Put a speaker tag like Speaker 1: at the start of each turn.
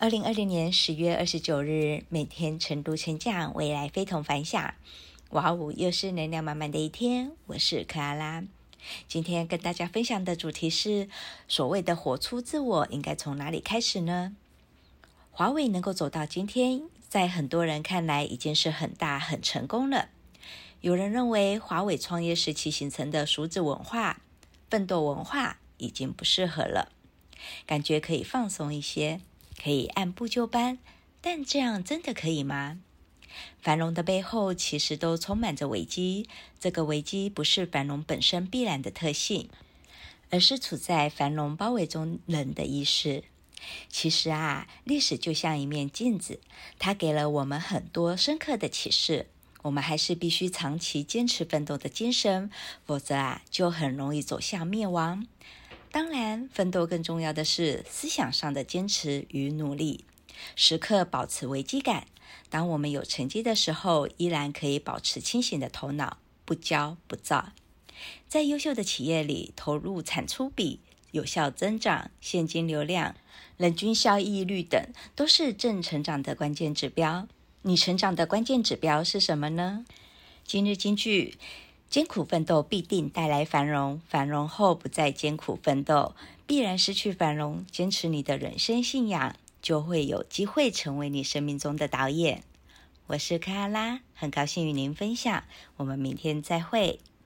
Speaker 1: 二零二零年十月二十九日，每天晨读晨讲，未来非同凡响。哇哦，又是能量满满的一天。我是克拉拉，今天跟大家分享的主题是：所谓的活出自我，应该从哪里开始呢？华为能够走到今天，在很多人看来已经是很大、很成功了。有人认为，华为创业时期形成的数字文化、奋斗文化已经不适合了，感觉可以放松一些。可以按部就班，但这样真的可以吗？繁荣的背后其实都充满着危机。这个危机不是繁荣本身必然的特性，而是处在繁荣包围中人的意识。其实啊，历史就像一面镜子，它给了我们很多深刻的启示。我们还是必须长期坚持奋斗的精神，否则啊，就很容易走向灭亡。当然，奋斗更重要的是思想上的坚持与努力，时刻保持危机感。当我们有成绩的时候，依然可以保持清醒的头脑，不骄不躁。在优秀的企业里，投入产出比、有效增长、现金流量、人均效益率等，都是正成长的关键指标。你成长的关键指标是什么呢？今日金句。艰苦奋斗必定带来繁荣，繁荣后不再艰苦奋斗，必然失去繁荣。坚持你的人生信仰，就会有机会成为你生命中的导演。我是克拉拉，很高兴与您分享，我们明天再会。